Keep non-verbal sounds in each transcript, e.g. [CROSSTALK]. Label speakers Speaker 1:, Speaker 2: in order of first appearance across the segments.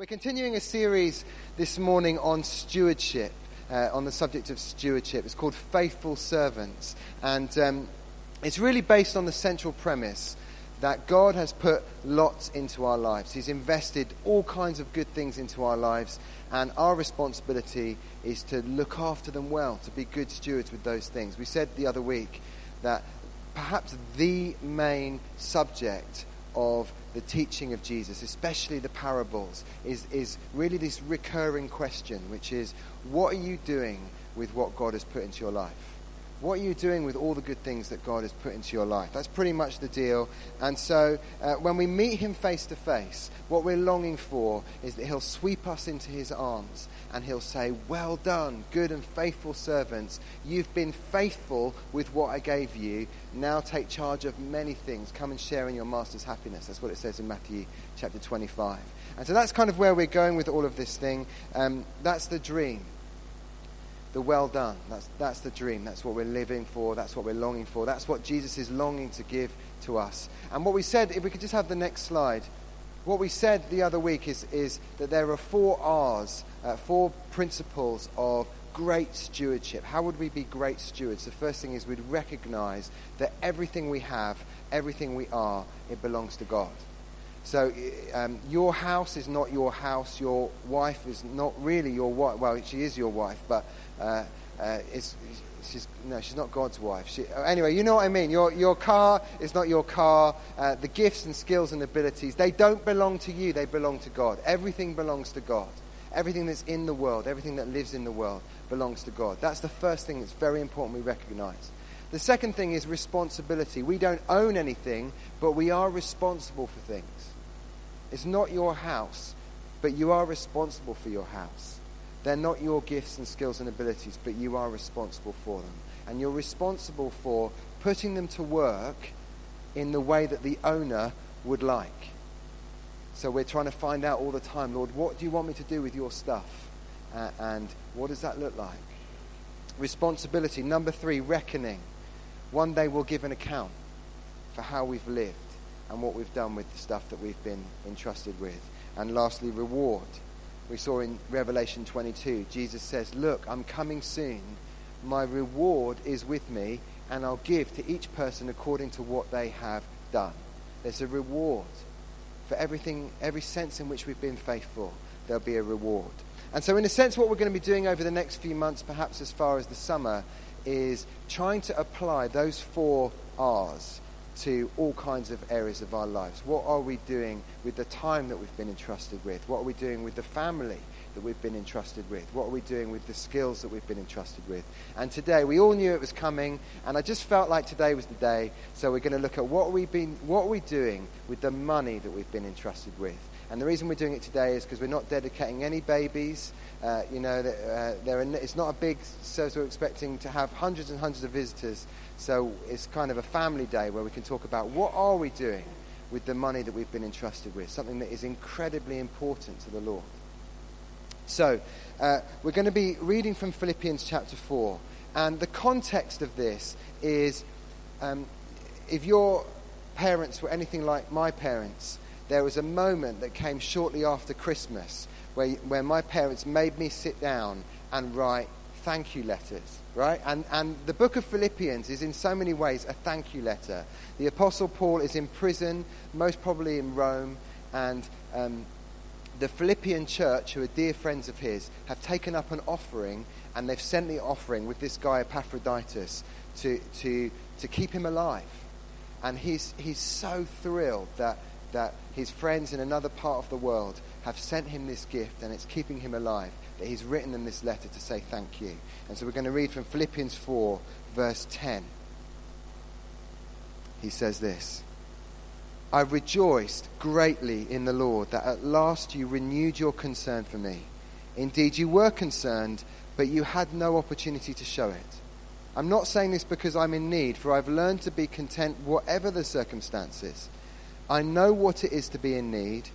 Speaker 1: We're continuing a series this morning on stewardship, uh, on the subject of stewardship. It's called Faithful Servants. And um, it's really based on the central premise that God has put lots into our lives. He's invested all kinds of good things into our lives, and our responsibility is to look after them well, to be good stewards with those things. We said the other week that perhaps the main subject of the teaching of Jesus, especially the parables, is, is really this recurring question, which is what are you doing with what God has put into your life? What are you doing with all the good things that God has put into your life? That's pretty much the deal. And so uh, when we meet Him face to face, what we're longing for is that He'll sweep us into His arms and He'll say, Well done, good and faithful servants. You've been faithful with what I gave you. Now take charge of many things. Come and share in your Master's happiness. That's what it says in Matthew chapter 25. And so that's kind of where we're going with all of this thing. Um, that's the dream the well done. That's, that's the dream. That's what we're living for. That's what we're longing for. That's what Jesus is longing to give to us. And what we said, if we could just have the next slide, what we said the other week is, is that there are four R's, uh, four principles of great stewardship. How would we be great stewards? The first thing is we'd recognize that everything we have, everything we are, it belongs to God. So um, your house is not your house. Your wife is not really your wife. Well, she is your wife, but uh, uh, she's, no, she's not God's wife. She, anyway, you know what I mean. Your, your car is not your car. Uh, the gifts and skills and abilities, they don't belong to you. They belong to God. Everything belongs to God. Everything that's in the world, everything that lives in the world belongs to God. That's the first thing that's very important we recognize. The second thing is responsibility. We don't own anything, but we are responsible for things. It's not your house, but you are responsible for your house. They're not your gifts and skills and abilities, but you are responsible for them. And you're responsible for putting them to work in the way that the owner would like. So we're trying to find out all the time, Lord, what do you want me to do with your stuff? Uh, and what does that look like? Responsibility. Number three, reckoning. One day we'll give an account for how we've lived and what we've done with the stuff that we've been entrusted with. And lastly, reward we saw in Revelation 22, Jesus says, Look, I'm coming soon. My reward is with me, and I'll give to each person according to what they have done. There's a reward for everything, every sense in which we've been faithful. There'll be a reward. And so, in a sense, what we're going to be doing over the next few months, perhaps as far as the summer, is trying to apply those four R's to all kinds of areas of our lives. What are we doing with the time that we've been entrusted with? What are we doing with the family that we've been entrusted with? What are we doing with the skills that we've been entrusted with? And today, we all knew it was coming, and I just felt like today was the day. So we're going to look at what we've been, what are we doing with the money that we've been entrusted with. And the reason we're doing it today is because we're not dedicating any babies. Uh, you know, uh, it's not a big service. We're expecting to have hundreds and hundreds of visitors so it's kind of a family day where we can talk about what are we doing with the money that we've been entrusted with, something that is incredibly important to the Lord. So uh, we're going to be reading from Philippians chapter 4. And the context of this is um, if your parents were anything like my parents, there was a moment that came shortly after Christmas where, where my parents made me sit down and write thank you letters right? And, and the book of Philippians is in so many ways a thank you letter. The Apostle Paul is in prison, most probably in Rome, and um, the Philippian church, who are dear friends of his, have taken up an offering and they've sent the offering with this guy Epaphroditus to, to, to keep him alive. And he's, he's so thrilled that, that his friends in another part of the world have sent him this gift and it's keeping him alive that he's written them this letter to say thank you. And so we're going to read from Philippians 4, verse 10. He says this I rejoiced greatly in the Lord that at last you renewed your concern for me. Indeed, you were concerned, but you had no opportunity to show it. I'm not saying this because I'm in need, for I've learned to be content whatever the circumstances. I know what it is to be in need,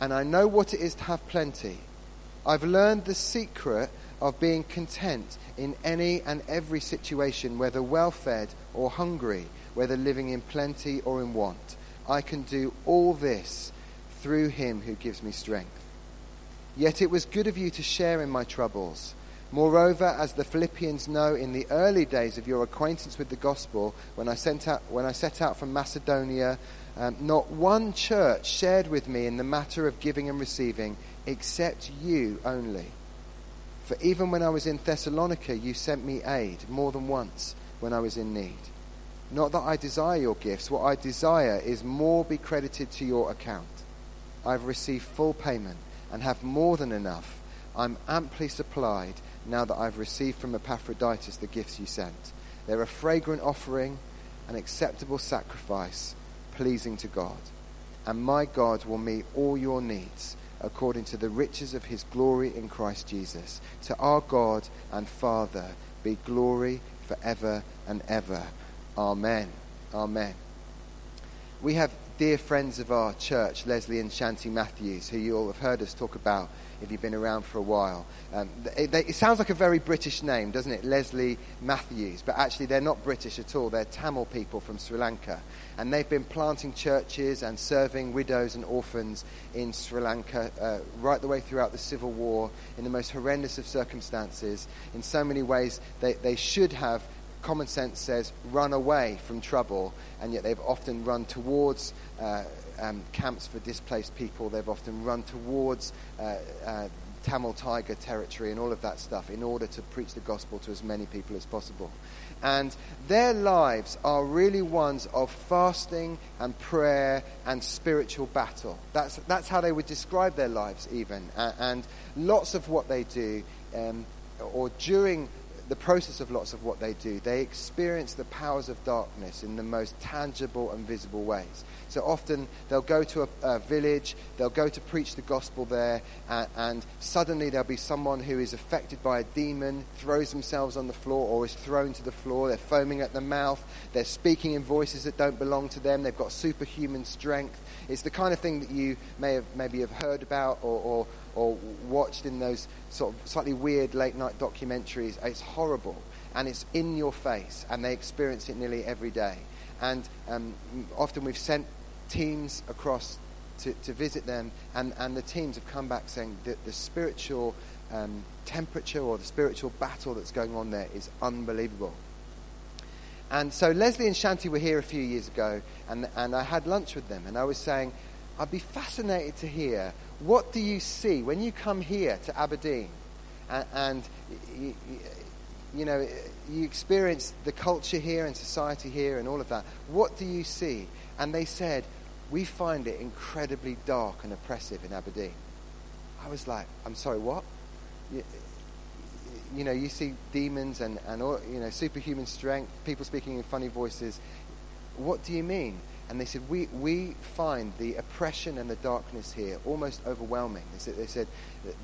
Speaker 1: and I know what it is to have plenty. I've learned the secret of being content in any and every situation, whether well fed or hungry, whether living in plenty or in want. I can do all this through him who gives me strength. Yet it was good of you to share in my troubles. Moreover, as the Philippians know, in the early days of your acquaintance with the gospel, when I, sent out, when I set out from Macedonia, um, not one church shared with me in the matter of giving and receiving, except you only. For even when I was in Thessalonica, you sent me aid more than once when I was in need. Not that I desire your gifts, what I desire is more be credited to your account. I've received full payment and have more than enough. I'm amply supplied now that I've received from Epaphroditus the gifts you sent. They're a fragrant offering, an acceptable sacrifice, pleasing to God. And my God will meet all your needs according to the riches of his glory in Christ Jesus. To our God and Father be glory forever and ever. Amen. Amen. We have dear friends of our church, Leslie and Shanti Matthews, who you all have heard us talk about if you've been around for a while. Um, it, it, sounds like a very British name, doesn't it? Leslie Matthews. But actually, they're not British at all. They're Tamil people from Sri Lanka. And they've been planting churches and serving widows and orphans in Sri Lanka uh, right the way throughout the civil war in the most horrendous of circumstances. In so many ways, they, they should have common sense says run away from trouble, and yet they've often run towards uh, um, camps for displaced people. They've often run towards uh, uh, Tamil Tiger territory and all of that stuff in order to preach the gospel to as many people as possible. And their lives are really ones of fasting and prayer and spiritual battle. That's, that's how they would describe their lives, even. And, lots of what they do, um, or during the process of lots of what they do, they experience the powers of darkness in the most tangible and visible ways. So often they'll go to a, a village, they'll go to preach the gospel there, and, and, suddenly there'll be someone who is affected by a demon, throws themselves on the floor, or is thrown to the floor. They're foaming at the mouth, they're speaking in voices that don't belong to them, they've got superhuman strength. It's the kind of thing that you may have maybe have heard about or, or or watched in those sort of slightly weird late night documentaries. It's horrible and it's in your face, and they experience it nearly every day. And um, often we've sent teams across to, to visit them, and, and the teams have come back saying that the spiritual um, temperature or the spiritual battle that's going on there is unbelievable. And so Leslie and Shanti were here a few years ago, and, and I had lunch with them, and I was saying, I'd be fascinated to hear what do you see when you come here to Aberdeen and, and you, you know, you experience the culture here and society here and all of that. What do you see? And they said, we find it incredibly dark and oppressive in Aberdeen. I was like, I'm sorry, what? You, you know, you see demons and, and all, you know, superhuman strength, people speaking in funny voices. What do you mean? And they said, we, we find the oppression and the darkness here almost overwhelming. They said, they said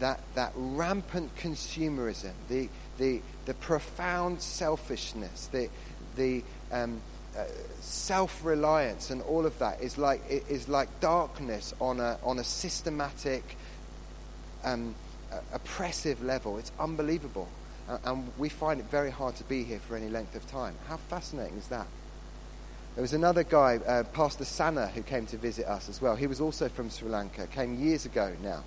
Speaker 1: that, that rampant consumerism, the, the, the profound selfishness, the, the um, uh, self-reliance and all of that is like, is like darkness on a, on a systematic, um, uh, oppressive level. It's unbelievable. Uh, and we find it very hard to be here for any length of time. How fascinating is that? There was another guy, uh, Pastor Sana, who came to visit us as well. He was also from Sri Lanka, came years ago now.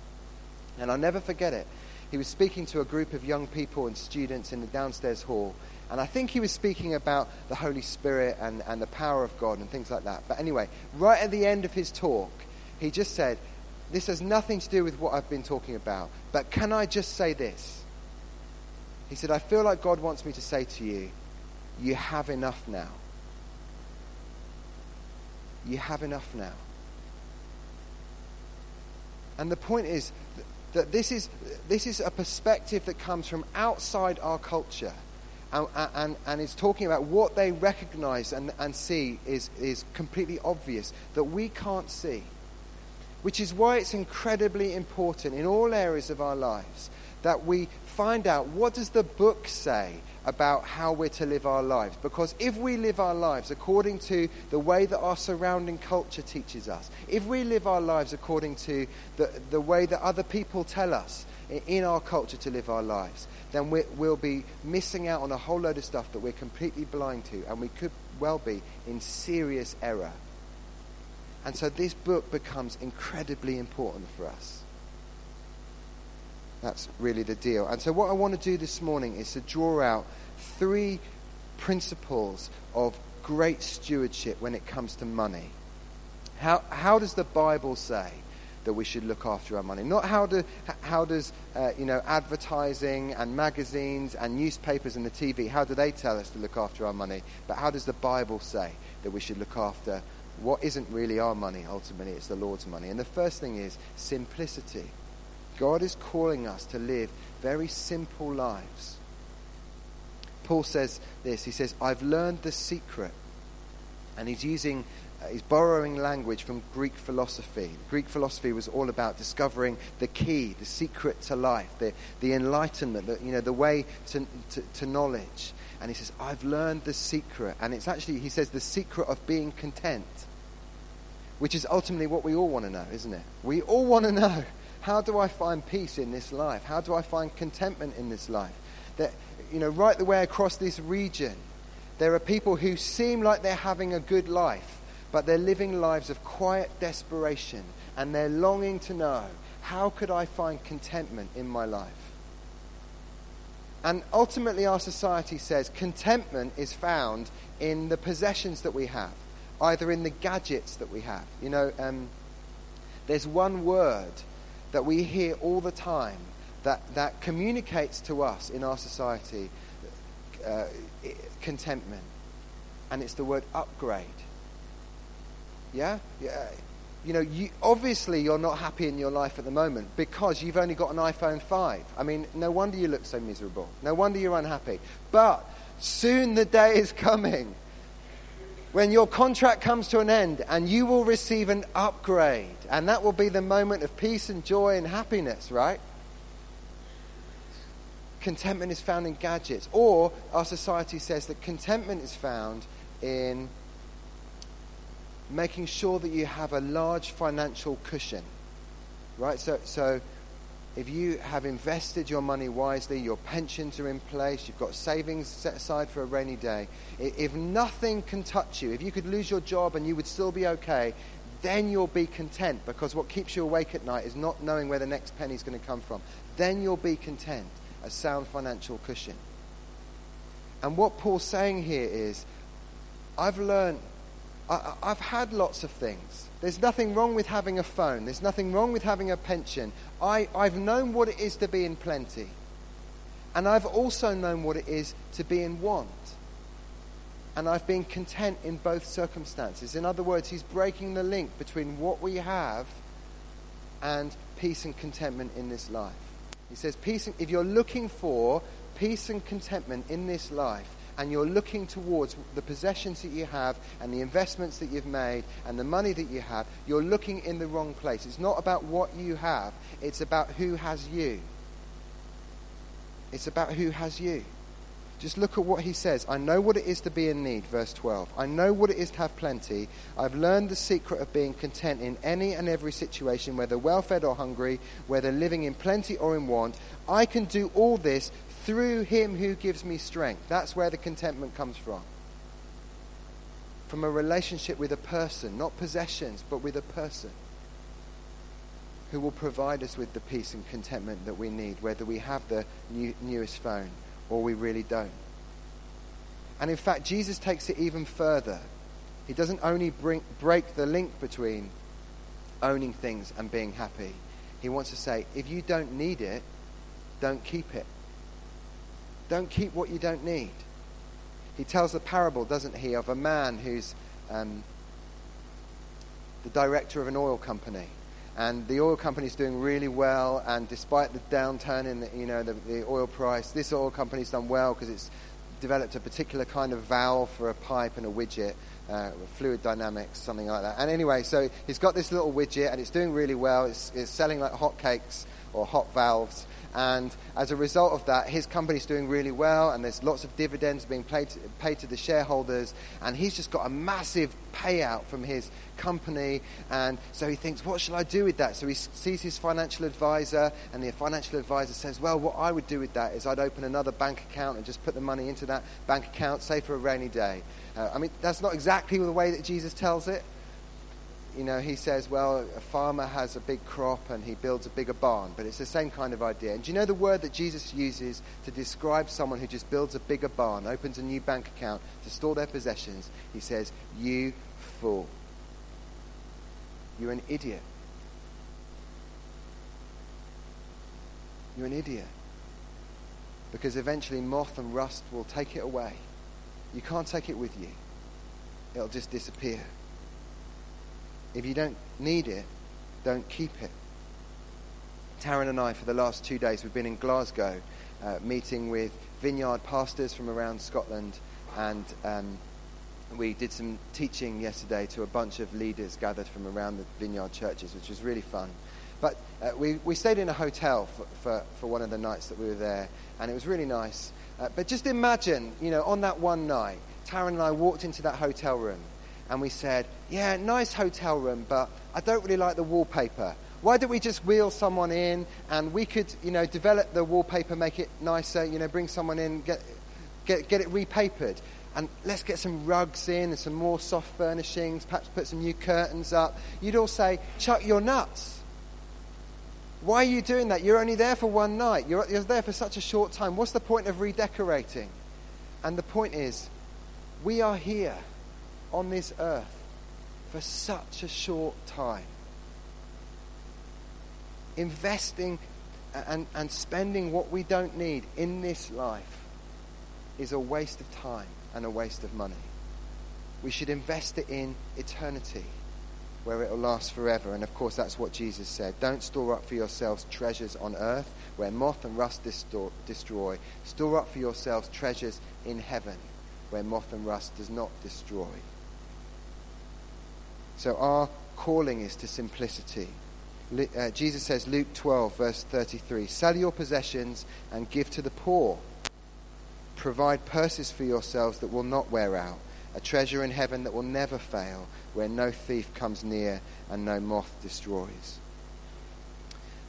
Speaker 1: And I'll never forget it. He was speaking to a group of young people and students in the downstairs hall. And I think he was speaking about the Holy Spirit and, and the power of God and things like that. But anyway, right at the end of his talk, he just said, This has nothing to do with what I've been talking about. But can I just say this? He said, I feel like God wants me to say to you, You have enough now you have enough now. And the point is that this is, this is a perspective that comes from outside our culture and, and, and is talking about what they recognize and, and see is, is completely obvious that we can't see. Which is why it's incredibly important in all areas of our lives that we find out what does the book say about how we're to live our lives. Because if we live our lives according to the way that our surrounding culture teaches us, if we live our lives according to the, the way that other people tell us in our culture to live our lives, then we, we'll be missing out on a whole load of stuff that we're completely blind to, and we could well be in serious error. And so this book becomes incredibly important for us. That's really the deal. And so, what I want to do this morning is to draw out three principles of great stewardship when it comes to money. How, how does the Bible say that we should look after our money? Not how, do, how does uh, you know, advertising and magazines and newspapers and the TV, how do they tell us to look after our money? But how does the Bible say that we should look after what isn't really our money ultimately? It's the Lord's money. And the first thing is simplicity. God is calling us to live very simple lives. Paul says this. He says, I've learned the secret. And he's using, uh, he's borrowing language from Greek philosophy. Greek philosophy was all about discovering the key, the secret to life, the, the enlightenment, the, you know, the way to, to, to knowledge. And he says, I've learned the secret. And it's actually, he says, the secret of being content, which is ultimately what we all want to know, isn't it? We all want to know how do I find peace in this life? How do I find contentment in this life? That, you know, right the way across this region, there are people who seem like they're having a good life, but they're living lives of quiet desperation, and they're longing to know, how could I find contentment in my life? And ultimately, our society says contentment is found in the possessions that we have, either in the gadgets that we have. You know, um, there's one word that we hear all the time that, that communicates to us in our society uh, contentment. And it's the word upgrade. Yeah? yeah. You know, you, obviously you're not happy in your life at the moment because you've only got an iPhone 5. I mean, no wonder you look so miserable. No wonder you're unhappy. But soon the day is coming when your contract comes to an end and you will receive an upgrade. And that will be the moment of peace and joy and happiness, right? Contentment is found in gadgets. Or our society says that contentment is found in making sure that you have a large financial cushion. Right? So, so if you have invested your money wisely, your pensions are in place, you've got savings set aside for a rainy day, if nothing can touch you, if you could lose your job and you would still be okay, then you'll be content because what keeps you awake at night is not knowing where the next penny is going to come from. Then you'll be content, a sound financial cushion. And what Paul's saying here is, I've learned, I, have had lots of things. There's nothing wrong with having a phone. There's nothing wrong with having a pension. I, I've known what it is to be in plenty. And I've also known what it is to be in want. And I've been content in both circumstances. In other words, he's breaking the link between what we have and peace and contentment in this life. He says, peace, if you're looking for peace and contentment in this life, and you're looking towards the possessions that you have and the investments that you've made and the money that you have, you're looking in the wrong place. It's not about what you have, it's about who has you. It's about who has you. Just look at what he says. I know what it is to be in need, verse 12. I know what it is to have plenty. I've learned the secret of being content in any and every situation, whether well fed or hungry, whether living in plenty or in want. I can do all this through him who gives me strength. That's where the contentment comes from. From a relationship with a person, not possessions, but with a person who will provide us with the peace and contentment that we need, whether we have the new, newest phone or we really don't. And in fact, Jesus takes it even further. He doesn't only bring, break the link between owning things and being happy. He wants to say, if you don't need it, don't keep it. Don't keep what you don't need. He tells the parable, doesn't he, of a man who's um, the director of an oil company. And the oil company is doing really well, and despite the downturn in the, you know, the, the oil price, this oil company's done well because it's developed a particular kind of valve for a pipe and a widget, uh, fluid dynamics, something like that. And anyway, so he's got this little widget, and it's doing really well. It's, it's selling like hotcakes or hot valves. And as a result of that, his company's doing really well, and there's lots of dividends being paid to, paid to the shareholders. And he's just got a massive payout from his company. And so he thinks, what shall I do with that? So he sees his financial advisor, and the financial advisor says, well, what I would do with that is I'd open another bank account and just put the money into that bank account, say for a rainy day. Uh, I mean, that's not exactly the way that Jesus tells it. You know, he says, well, a farmer has a big crop and he builds a bigger barn, but it's the same kind of idea. And do you know the word that Jesus uses to describe someone who just builds a bigger barn, opens a new bank account to store their possessions? He says, You fool. You're an idiot. You're an idiot. Because eventually moth and rust will take it away. You can't take it with you, it'll just disappear. If you don't need it, don't keep it. Taryn and I, for the last two days, we've been in Glasgow uh, meeting with vineyard pastors from around Scotland, and um, we did some teaching yesterday to a bunch of leaders gathered from around the vineyard churches, which was really fun. But uh, we, we stayed in a hotel for, for, for, one of the nights that we were there, and it was really nice. Uh, but just imagine, you know, on that one night, Taryn and I walked into that hotel room, and we said, Yeah, nice hotel room, but I don't really like the wallpaper. Why don't we just wheel someone in and we could, you know, develop the wallpaper, make it nicer, you know, bring someone in, get, get, get it repapered. And let's get some rugs in and some more soft furnishings, perhaps put some new curtains up. You'd all say, Chuck, you're nuts. Why are you doing that? You're only there for one night. You're, you're there for such a short time. What's the point of redecorating? And the point is, we are here on this earth for such a short time. Investing and, and spending what we don't need in this life is a waste of time and a waste of money. We should invest it in eternity where it will last forever. And of course, that's what Jesus said. Don't store up for yourselves treasures on earth where moth and rust destroy. Store up for yourselves treasures in heaven where moth and rust does not destroy. So our calling is to simplicity. Uh, Jesus says, Luke 12, verse 33 Sell your possessions and give to the poor. Provide purses for yourselves that will not wear out, a treasure in heaven that will never fail, where no thief comes near and no moth destroys.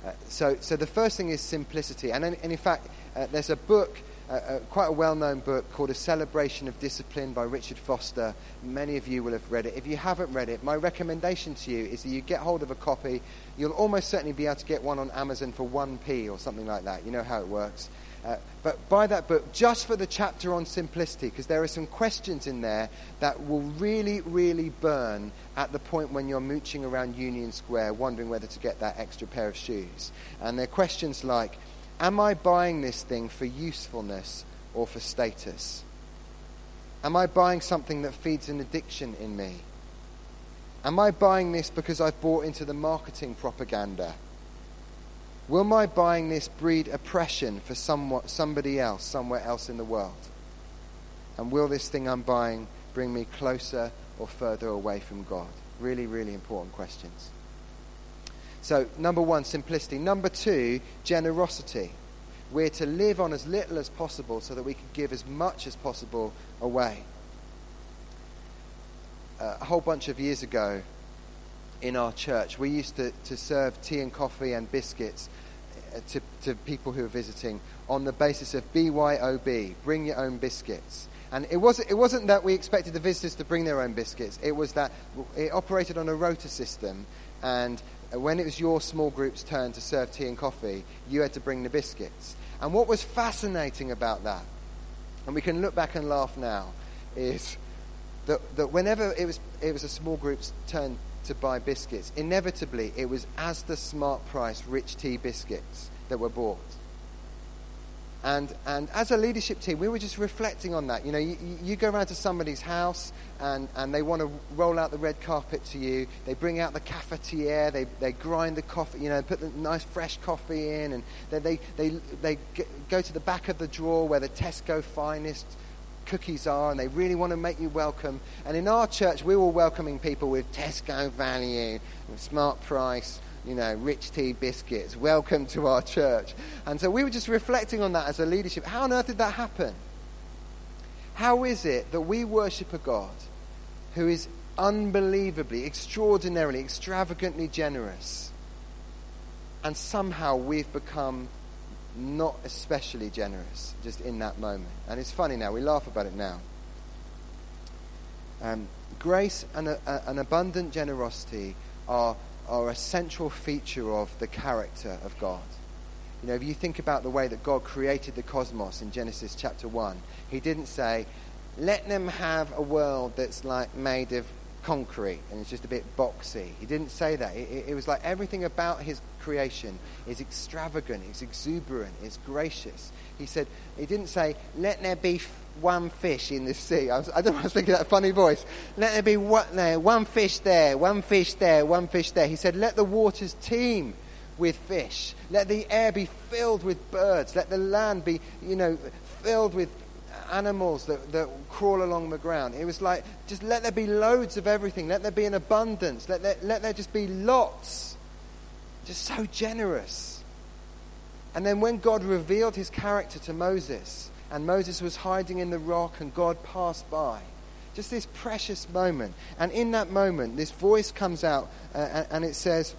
Speaker 1: Uh, so, so the first thing is simplicity. And, and in fact, uh, there's a book a, quite a well known book called A Celebration of Discipline by Richard Foster. Many of you will have read it. If you haven't read it, my recommendation to you is that you get hold of a copy. You'll almost certainly be able to get one on Amazon for 1p or something like that. You know how it works. Uh, but buy that book just for the chapter on simplicity, because there are some questions in there that will really, really burn at the point when you're mooching around Union Square, wondering whether to get that extra pair of shoes. And they're questions like Am I buying this thing for usefulness or for status? Am I buying something that feeds an addiction in me? Am I buying this because I've bought into the marketing propaganda? Will my buying this breed oppression for somewhat, somebody else, somewhere else in the world? And will this thing I'm buying bring me closer or further away from God? Really, really important questions. So, number one, simplicity. Number two, generosity. We're to live on as little as possible so that we can give as much as possible away. Uh, a whole bunch of years ago in our church, we used to, to serve tea and coffee and biscuits uh, to, to people who were visiting on the basis of BYOB, bring your own biscuits. And it wasn't, it wasn't that we expected the visitors to bring their own biscuits. It was that it operated on a rota system. And when it was your small group's turn to serve tea and coffee, you had to bring the biscuits. And what was fascinating about that, and we can look back and laugh now, is that, that whenever it was, it was a small group's turn to buy biscuits, inevitably it was as the smart price rich tea biscuits that were bought. And, and as a leadership team, we were just reflecting on that. You know, you, you go around to somebody's house and, and they want to roll out the red carpet to you. They bring out the cafetiere, they, they grind the coffee, you know, put the nice fresh coffee in, and they, they, they, they go to the back of the drawer where the Tesco finest cookies are, and they really want to make you welcome. And in our church, we were welcoming people with Tesco value, smart price, you know, rich tea biscuits. Welcome to our church. And so we were just reflecting on that as a leadership. How on earth did that happen? How is it that we worship a God who is unbelievably, extraordinarily, extravagantly generous, and somehow we've become not especially generous just in that moment? And it's funny now, we laugh about it now. Um, grace and a, a, an abundant generosity are, are a central feature of the character of God. You know, if you think about the way that God created the cosmos in Genesis chapter 1, He didn't say, let them have a world that's like made of concrete and it's just a bit boxy. He didn't say that. It, it, was like everything about his creation is extravagant, it's exuberant, it's gracious. He said, he didn't say, let there be one fish in the sea. I, was, I don't know, I was thinking that funny voice. Let there be one, there, one fish there, one fish there, one fish there. He said, let the waters teem with fish. Let the air be filled with birds. Let the land be, you know, filled with animals that, that crawl along the ground. It was like, just let there be loads of everything. Let there be an abundance. Let there, let there just be lots. Just so generous. And then when God revealed his character to Moses, and Moses was hiding in the rock, and God passed by, just this precious moment. And in that moment, this voice comes out, uh, and it says,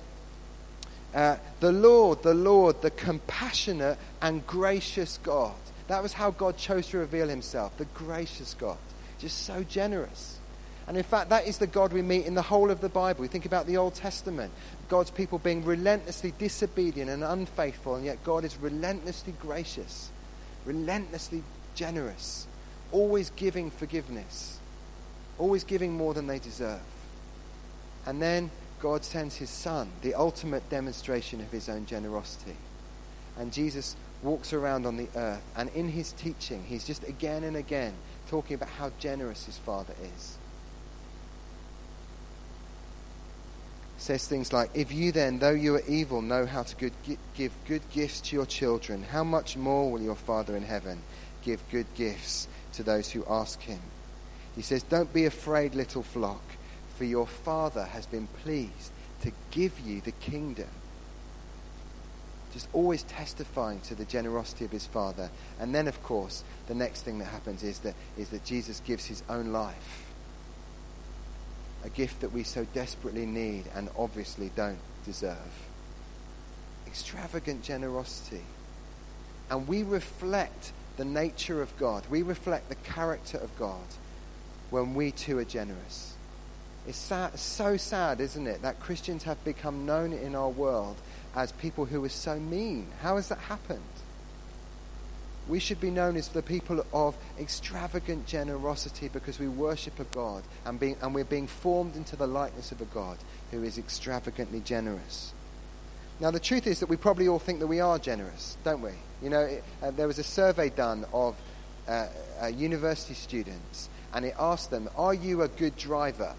Speaker 1: uh, The Lord, the Lord, the compassionate and gracious God. That was how God chose to reveal himself, the gracious God, just so generous. And in fact, that is the God we meet in the whole of the Bible. We think about the Old Testament, God's people being relentlessly disobedient and unfaithful, and yet God is relentlessly gracious, relentlessly generous, always giving forgiveness, always giving more than they deserve. And then God sends his Son, the ultimate demonstration of his own generosity. And Jesus walks around on the earth, and in his teaching, he's just again and again talking about how generous his Father is. Says things like, If you then, though you are evil, know how to good, give good gifts to your children, how much more will your Father in heaven give good gifts to those who ask him? He says, Don't be afraid, little flock, for your Father has been pleased to give you the kingdom just always testifying to the generosity of his Father. And then, of course, the next thing that happens is that, is that Jesus gives his own life. A gift that we so desperately need and obviously don't deserve. Extravagant generosity. And we reflect the nature of God. We reflect the character of God when we too are generous. It's sad, so sad, isn't it, that Christians have become known in our world as people who are so mean. How has that happened? We should be known as the people of extravagant generosity because we worship a God and, being, and we're being formed into the likeness of a God who is extravagantly generous. Now, the truth is that we probably all think that we are generous, don't we? You know, it, uh, there was a survey done of uh, uh, university students, and it asked them, Are you a good driver?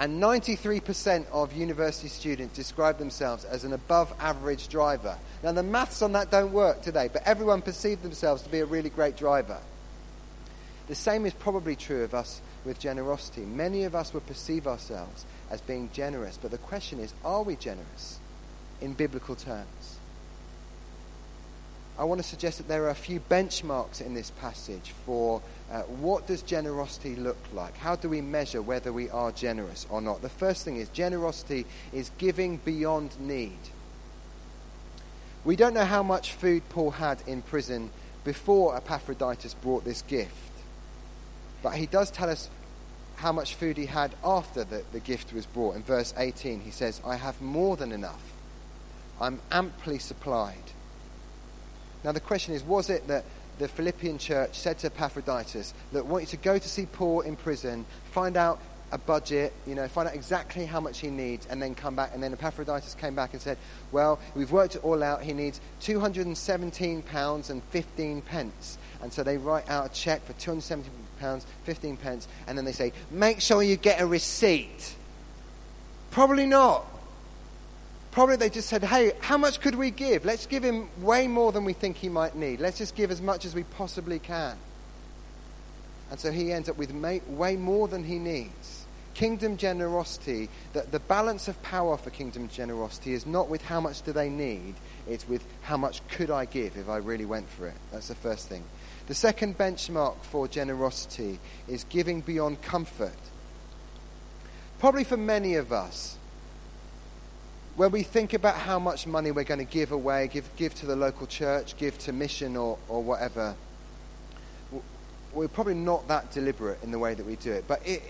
Speaker 1: And 93% of university students describe themselves as an above average driver. Now, the maths on that don't work today, but everyone perceived themselves to be a really great driver. The same is probably true of us with generosity. Many of us would perceive ourselves as being generous, but the question is are we generous in biblical terms? I want to suggest that there are a few benchmarks in this passage for uh, what does generosity look like? How do we measure whether we are generous or not? The first thing is generosity is giving beyond need. We don't know how much food Paul had in prison before Epaphroditus brought this gift, but he does tell us how much food he had after the, the gift was brought. In verse 18, he says, I have more than enough. I'm amply supplied. Now, the question is was it that the Philippian church said to Epaphroditus, Look, I want you to go to see Paul in prison, find out a budget, you know, find out exactly how much he needs, and then come back. And then Epaphroditus came back and said, Well, we've worked it all out. He needs £217 and 15 pence. And so they write out a check for £217, 15 pence, and then they say, Make sure you get a receipt. Probably not. Probably they just said, hey, how much could we give? Let's give him way more than we think he might need. Let's just give as much as we possibly can. And so he ends up with way more than he needs. Kingdom generosity, the, the balance of power for kingdom generosity is not with how much do they need, it's with how much could I give if I really went for it. That's the first thing. The second benchmark for generosity is giving beyond comfort. Probably for many of us, where we think about how much money we're going to give away, give, give to the local church, give to mission or, or whatever, we're probably not that deliberate in the way that we do it. But it,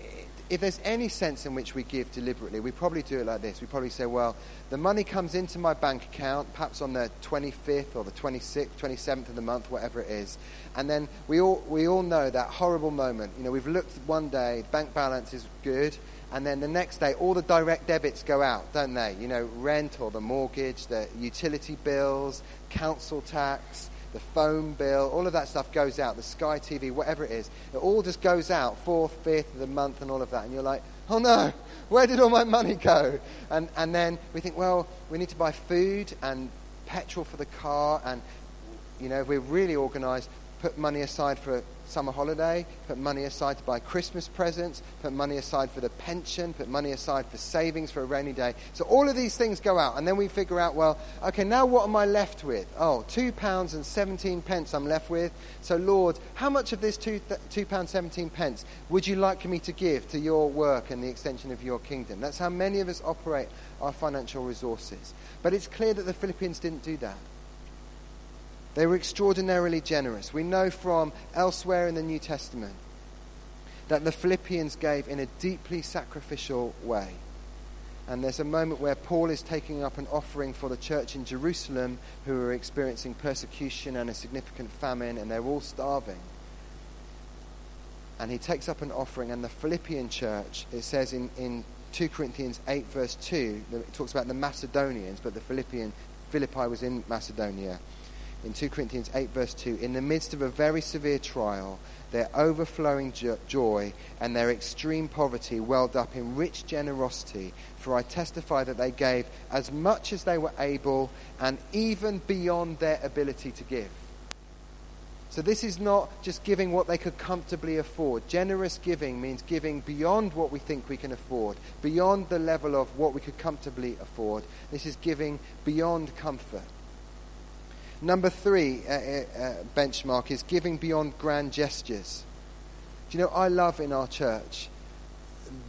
Speaker 1: if there's any sense in which we give deliberately, we probably do it like this. We probably say, well, the money comes into my bank account, perhaps on the 25th or the 26th, 27th of the month, whatever it is. And then we all, we all know that horrible moment. You know, we've looked one day, bank balance is good, and then the next day, all the direct debits go out, don't they? You know, rent or the mortgage, the utility bills, council tax, the phone bill, all of that stuff goes out, the Sky TV, whatever it is. It all just goes out, fourth, fifth of the month, and all of that. And you're like, oh no, where did all my money go? And, and then we think, well, we need to buy food and petrol for the car. And, you know, if we're really organized, put money aside for a summer holiday, put money aside to buy Christmas presents, put money aside for the pension, put money aside for savings for a rainy day. So all of these things go out, and then we figure out, well, okay, now what am I left with? Oh, two pounds and seventeen pence I'm left with. So Lord, how much of this two two pounds seventeen pence would you like me to give to your work and the extension of your kingdom? That's how many of us operate our financial resources. But it's clear that the Philippians didn't do that. They were extraordinarily generous. We know from elsewhere in the New Testament that the Philippians gave in a deeply sacrificial way. And there's a moment where Paul is taking up an offering for the church in Jerusalem who are experiencing persecution and a significant famine, and they're all starving. And he takes up an offering, and the Philippian church, it says in, in 2 Corinthians 8, verse 2, it talks about the Macedonians, but the Philippian, Philippi was in Macedonia in 2 Corinthians 8, verse 2, in the midst of a very severe trial, their overflowing joy and their extreme poverty welled up in rich generosity, for I testify that they gave as much as they were able and even beyond their ability to give. So, this is not just giving what they could comfortably afford. Generous giving means giving beyond what we think we can afford, beyond the level of what we could comfortably afford. This is giving beyond comfort. Number three uh, uh, uh, benchmark is giving beyond grand gestures. Do you know, I love in our church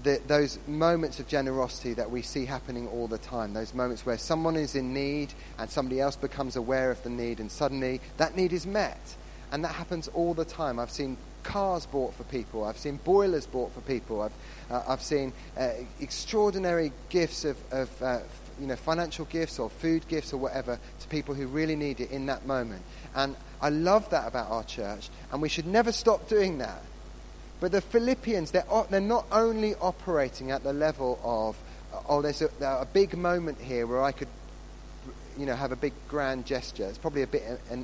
Speaker 1: the, those moments of generosity that we see happening all the time. Those moments where someone is in need and somebody else becomes aware of the need, and suddenly that need is met. And that happens all the time. I've seen cars bought for people. I've seen boilers bought for people. I've, uh, I've seen uh, extraordinary gifts of, of uh, you know, financial gifts or food gifts or whatever to people who really need it in that moment. And I love that about our church, and we should never stop doing that. But the Philippians, they're, they're not only operating at the level of, oh, there's a, a big moment here where I could you know, have a big grand gesture. It's probably a bit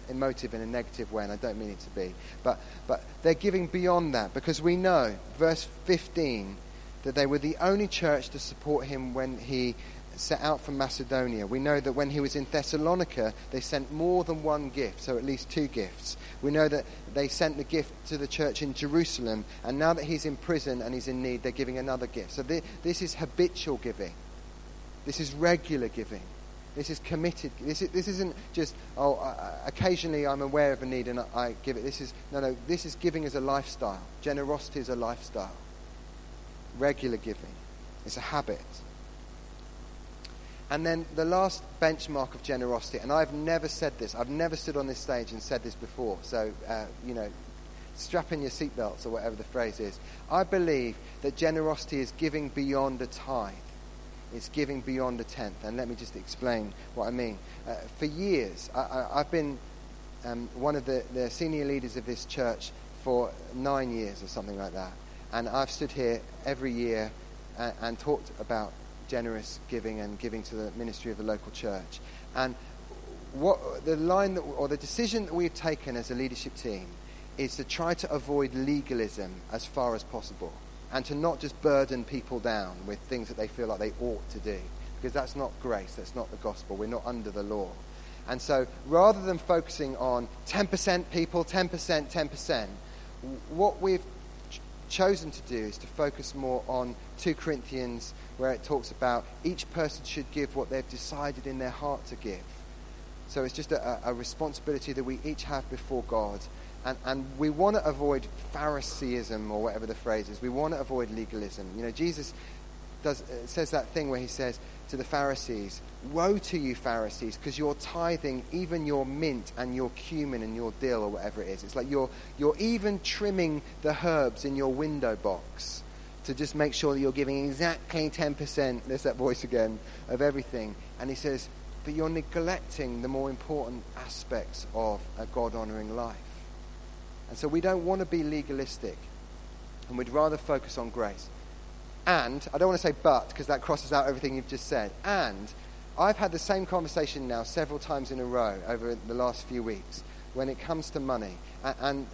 Speaker 1: emotive in a negative way, and I don't mean it to be. But, but they're giving beyond that because we know, verse 15, that they were the only church to support him when he set out from Macedonia. We know that when he was in Thessalonica, they sent more than one gift, so at least two gifts. We know that they sent the gift to the church in Jerusalem, and now that he's in prison and he's in need, they're giving another gift. So this is habitual giving, this is regular giving. This is committed. This, is, this isn't just, oh, uh, occasionally I'm aware of a need and I, I give it. This is, no, no, this is giving as a lifestyle. Generosity is a lifestyle. Regular giving. It's a habit. And then the last benchmark of generosity, and I've never said this, I've never stood on this stage and said this before, so, uh, you know, strap in your seatbelts or whatever the phrase is. I believe that generosity is giving beyond a tithe. It's giving beyond a tenth. And let me just explain what I mean. Uh, for years, I, have been um, one of the, the senior leaders of this church for nine years or something like that. And I've stood here every year and, and talked about generous giving and giving to the ministry of the local church. And what the line that, or the decision that we've taken as a leadership team is to try to avoid legalism as far as possible and to not just burden people down with things that they feel like they ought to do because that's not grace, that's not the gospel. We're not under the law. And so rather than focusing on 10% people, 10%, 10%, what we've chosen to do is to focus more on 2 Corinthians, where it talks about each person should give what they've decided in their heart to give. So it's just a, a responsibility that we each have before God. And, and we want to avoid Phariseeism, or whatever the phrase is. We want to avoid legalism. You know, Jesus does, uh, says that thing where he says, to the Pharisees, Woe to you, Pharisees, because you're tithing even your mint and your cumin and your dill or whatever it is. It's like you're, you're even trimming the herbs in your window box to just make sure that you're giving exactly 10%, there's that voice again, of everything. And he says, but you're neglecting the more important aspects of a God honoring life. And so we don't want to be legalistic, and we'd rather focus on grace. And, I don't want to say but, because that crosses out everything you've just said. And, I've had the same conversation now several times in a row over the last few weeks when it comes to money. And, and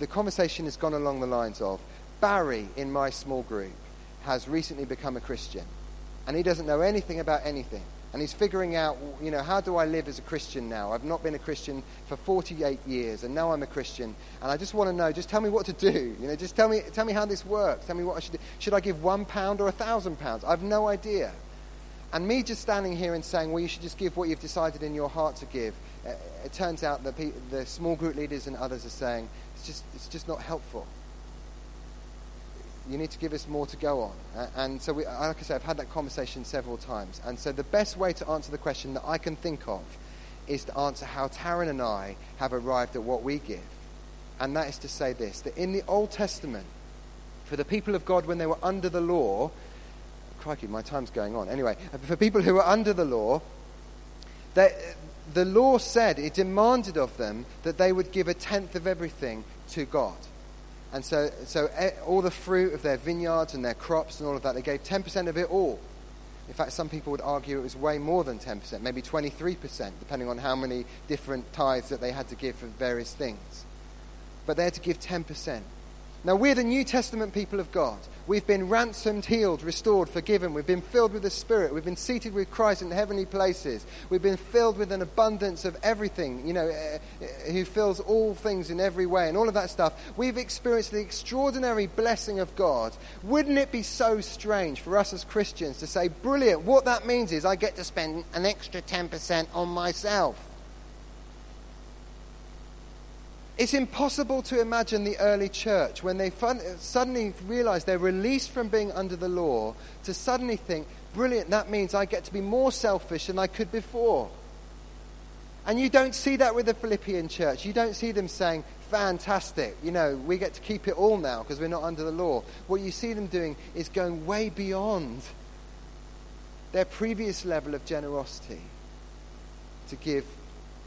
Speaker 1: the conversation has gone along the lines of Barry in my small group has recently become a Christian, and he doesn't know anything about anything. And he's figuring out, you know, how do I live as a Christian now? I've not been a Christian for 48 years, and now I'm a Christian. And I just want to know, just tell me what to do. You know, just tell me, tell me how this works. Tell me what I should do. Should I give one pound or a thousand pounds? I've no idea. And me just standing here and saying, well, you should just give what you've decided in your heart to give, uh, it turns out that the small group leaders and others are saying, it's just, it's just not helpful. You need to give us more to go on. And so, we, like I said, I've had that conversation several times. And so, the best way to answer the question that I can think of is to answer how Taryn and I have arrived at what we give. And that is to say this that in the Old Testament, for the people of God when they were under the law, crikey, my time's going on. Anyway, for people who were under the law, they, the law said, it demanded of them that they would give a tenth of everything to God. And so, so eh, all the fruit of their vineyards and their crops and all of that, they gave 10% of it all. In fact, some people would argue it was way more than 10%, maybe 23%, depending on how many different tithes that they had to give for various things. But they had to give 10%. Now, we're the New Testament people of God. We've been ransomed, healed, restored, forgiven. We've been filled with the Spirit. We've been seated with Christ in heavenly places. We've been filled with an abundance of everything, you know, uh, who fills all things in every way and all of that stuff. We've experienced the extraordinary blessing of God. Wouldn't it be so strange for us as Christians to say, brilliant, what that means is I get to spend an extra 10% on myself? It's impossible to imagine the early church when they fun- suddenly realize they're released from being under the law to suddenly think, brilliant, that means I get to be more selfish than I could before. And you don't see that with the Philippian church. You don't see them saying, fantastic, you know, we get to keep it all now because we're not under the law. What you see them doing is going way beyond their previous level of generosity to give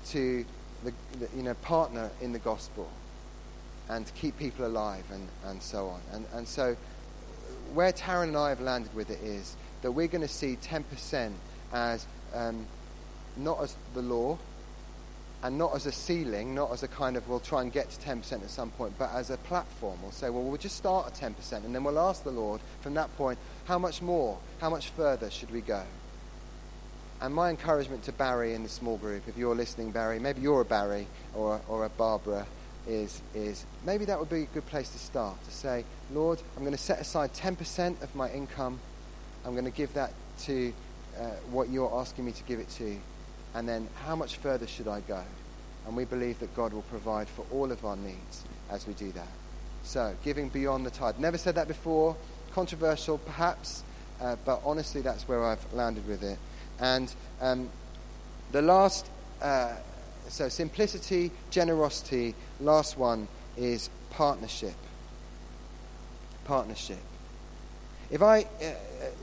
Speaker 1: to the, the, you know, partner in the gospel and to keep people alive and, and so on. And, and so where Taryn and I have landed with it is that we're going to see 10% as um, not as the law and not as a ceiling, not as a kind of we'll try and get to 10% at some point, but as a platform. We'll say, well, we'll just start at 10% and then we'll ask the Lord from that point, how much more, how much further should we go? And my encouragement to Barry in the small group, if you're listening, Barry, maybe you're a Barry or, or a Barbara, is, is maybe that would be a good place to start. To say, Lord, I'm going to set aside 10% of my income. I'm going to give that to uh, what you're asking me to give it to. And then how much further should I go? And we believe that God will provide for all of our needs as we do that. So, giving beyond the tithe. Never said that before. Controversial, perhaps. Uh, but honestly, that's where I've landed with it. And um, the last, uh, so simplicity, generosity. Last one is partnership. Partnership. If I, uh,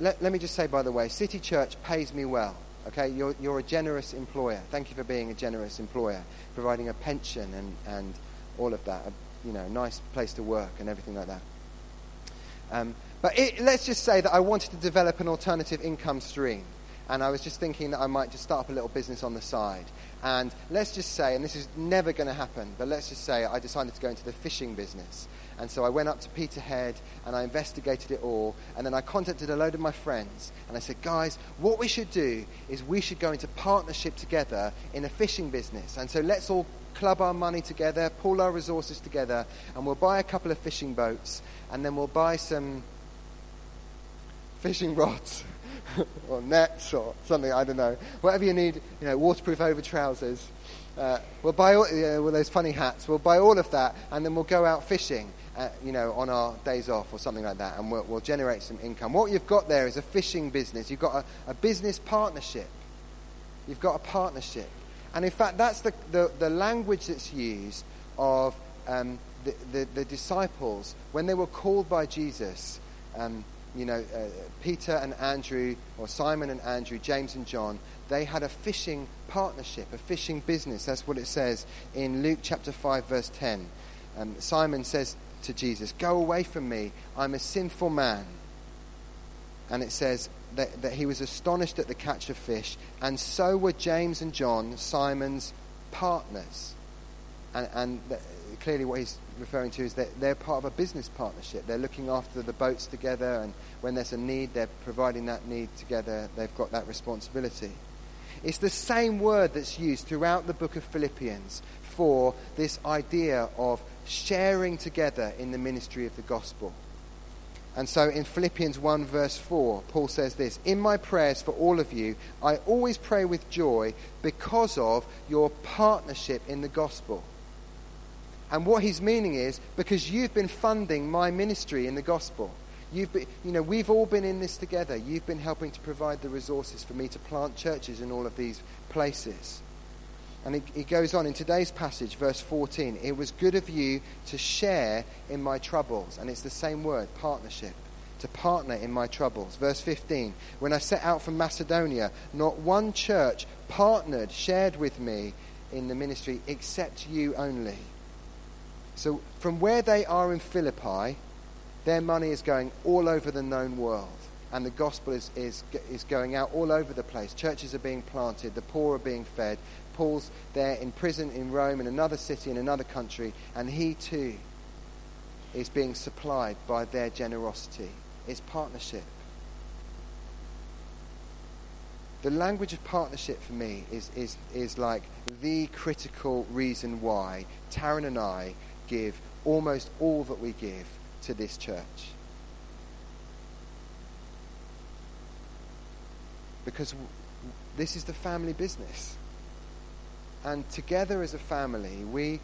Speaker 1: let, let me just say, by the way, City Church pays me well. Okay, you're, you're a generous employer. Thank you for being a generous employer, providing a pension and, and all of that. A, you know, nice place to work and everything like that. Um, but it, let's just say that I wanted to develop an alternative income stream and I was just thinking that I might just start up a little business on the side. And let's just say, and this is never going to happen, but let's just say I decided to go into the fishing business. And so I went up to Peterhead and I investigated it all. And then I contacted a load of my friends and I said, guys, what we should do is we should go into partnership together in a fishing business. And so let's all club our money together, pool our resources together, and we'll buy a couple of fishing boats and then we'll buy some fishing [LAUGHS] rods. [LAUGHS] or nets or something, I don't know. Whatever you need, you know, waterproof over trousers. Uh, we'll buy all, well, those funny hats. We'll buy all of that, and then we'll go out fishing. uh, you know, on our days off or something like that, and we'll, we'll generate some income. What you've got there is a fishing business. You've got a, a business partnership. You've got a partnership. And in fact, that's the, the, the language that's used of um, the, the, the, disciples when they were called by Jesus. Um, you know, uh, Peter and Andrew, or Simon and Andrew, James and John, they had a fishing partnership, a fishing business. That's what it says in Luke chapter 5, verse 10. Um, Simon says to Jesus, Go away from me, I'm a sinful man. And it says that, that he was astonished at the catch of fish, and so were James and John, Simon's partners. And, and clearly, what he's referring to is that they're part of a business partnership. They're looking after the boats together, and when there's a need, they're providing that need together. They've got that responsibility. It's the same word that's used throughout the book of Philippians for this idea of sharing together in the ministry of the gospel. And so in Philippians 1, verse 4, Paul says this In my prayers for all of you, I always pray with joy because of your partnership in the gospel. And what he's meaning is because you've been funding my ministry in the gospel. You've been, you know, we've all been in this together. You've been helping to provide the resources for me to plant churches in all of these places. And he, he goes on in today's passage, verse 14 It was good of you to share in my troubles. And it's the same word, partnership. To partner in my troubles. Verse 15 When I set out from Macedonia, not one church partnered, shared with me in the ministry except you only. So, from where they are in Philippi, their money is going all over the known world. And the gospel is, is, is going out all over the place. Churches are being planted, the poor are being fed. Paul's there in prison in Rome, in another city, in another country, and he too is being supplied by their generosity. It's partnership. The language of partnership for me is, is, is like the critical reason why Taryn and I give almost all that we give to this church. Because this is the family business. And together as a family, we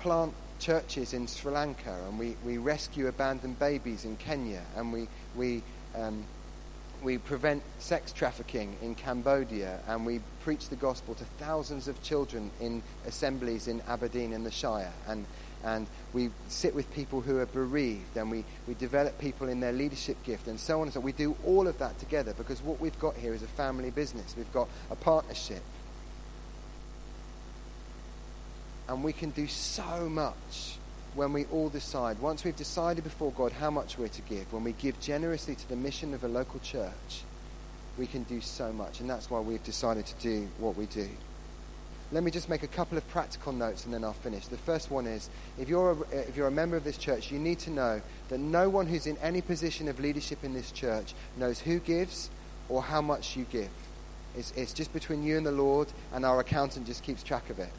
Speaker 1: plant churches in Sri Lanka and we, we rescue abandoned babies in Kenya and we, we, um, we prevent sex trafficking in Cambodia and we preach the gospel to thousands of children in assemblies in Aberdeen and the Shire. And and we sit with people who are bereaved and we, we develop people in their leadership gift and so on and so on. We do all of that together because what we've got here is a family business. We've got a partnership. And we can do so much when we all decide, once we've decided before God how much we're to give, when we give generously to the mission of a local church, we can do so much. And that's why we've decided to do what we do let me just make a couple of practical notes and then I'll finish. The first one is if you're, a, if you're a member of this church, you need to know that no one who's in any position of leadership in this church knows who gives or how much you give. It's, it's just between you and the Lord, and our accountant just keeps track of it.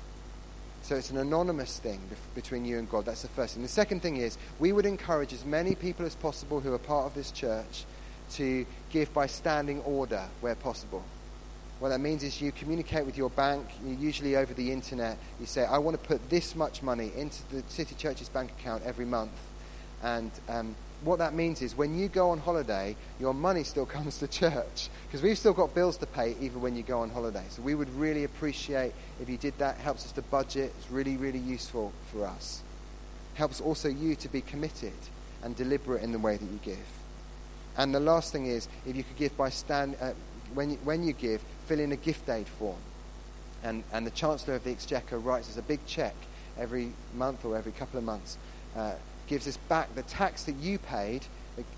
Speaker 1: So it's an anonymous thing between you and God. That's the first thing. The second thing is we would encourage as many people as possible who are part of this church to give by standing order where possible. What that means is you communicate with your bank, usually over the internet. You say, I want to put this much money into the City Church's bank account every month. And um, what that means is when you go on holiday, your money still [LAUGHS] comes to church because we've still got bills to pay even when you go on holiday. So we would really appreciate if you did that. It helps us to budget. It's really, really useful for us. It Helps also you to be committed and deliberate in the way that you give. And the last thing is, if you could give by stand, uh, when you, when you give, fill in a gift aid form. And, and the Chancellor of the Exchequer writes us a big cheque every month or every couple of months, uh, gives us back the tax that you paid,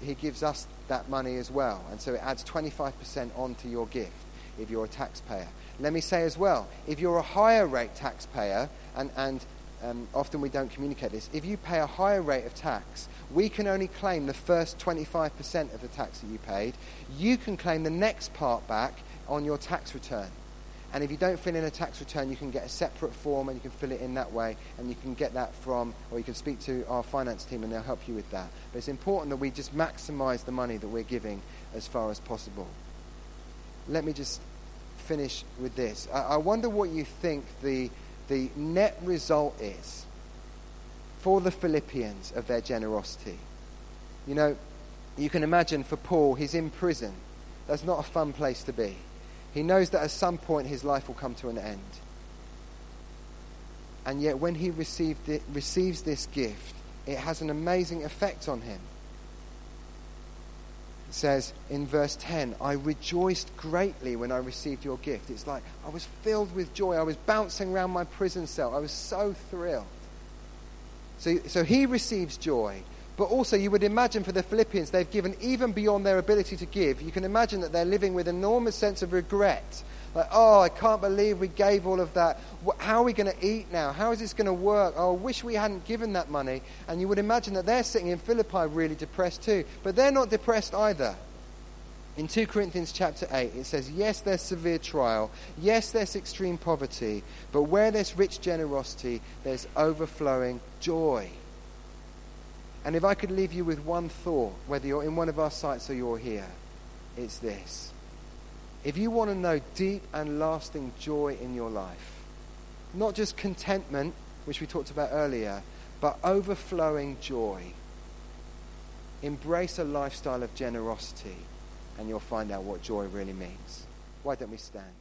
Speaker 1: he gives us that money as well. And so it adds 25% onto your gift if you're a taxpayer. Let me say as well, if you're a higher rate taxpayer, and, and um, often we don't communicate this, if you pay a higher rate of tax, we can only claim the first 25% of the tax that you paid. You can claim the next part back on your tax return. And if you don't fill in a tax return, you can get a separate form and you can fill it in that way. And you can get that from, or you can speak to our finance team and they'll help you with that. But it's important that we just maximize the money that we're giving as far as possible. Let me just finish with this. I, I wonder what you think the, the net result is for the Philippians of their generosity. You know, you can imagine for Paul, he's in prison. That's not a fun place to be. He knows that at some point his life will come to an end. And yet, when he it, receives this gift, it has an amazing effect on him. It says in verse 10, I rejoiced greatly when I received your gift. It's like I was filled with joy. I was bouncing around my prison cell. I was so thrilled. So, so he receives joy. But also, you would imagine for the Philippians, they've given even beyond their ability to give. You can imagine that they're living with enormous sense of regret. Like, oh, I can't believe we gave all of that. How are we going to eat now? How is this going to work? Oh, I wish we hadn't given that money. And you would imagine that they're sitting in Philippi really depressed too. But they're not depressed either. In 2 Corinthians chapter 8, it says, Yes, there's severe trial. Yes, there's extreme poverty. But where there's rich generosity, there's overflowing joy. And if I could leave you with one thought, whether you're in one of our sites or you're here, it's this. If you want to know deep and lasting joy in your life, not just contentment, which we talked about earlier, but overflowing joy, embrace a lifestyle of generosity and you'll find out what joy really means. Why don't we stand?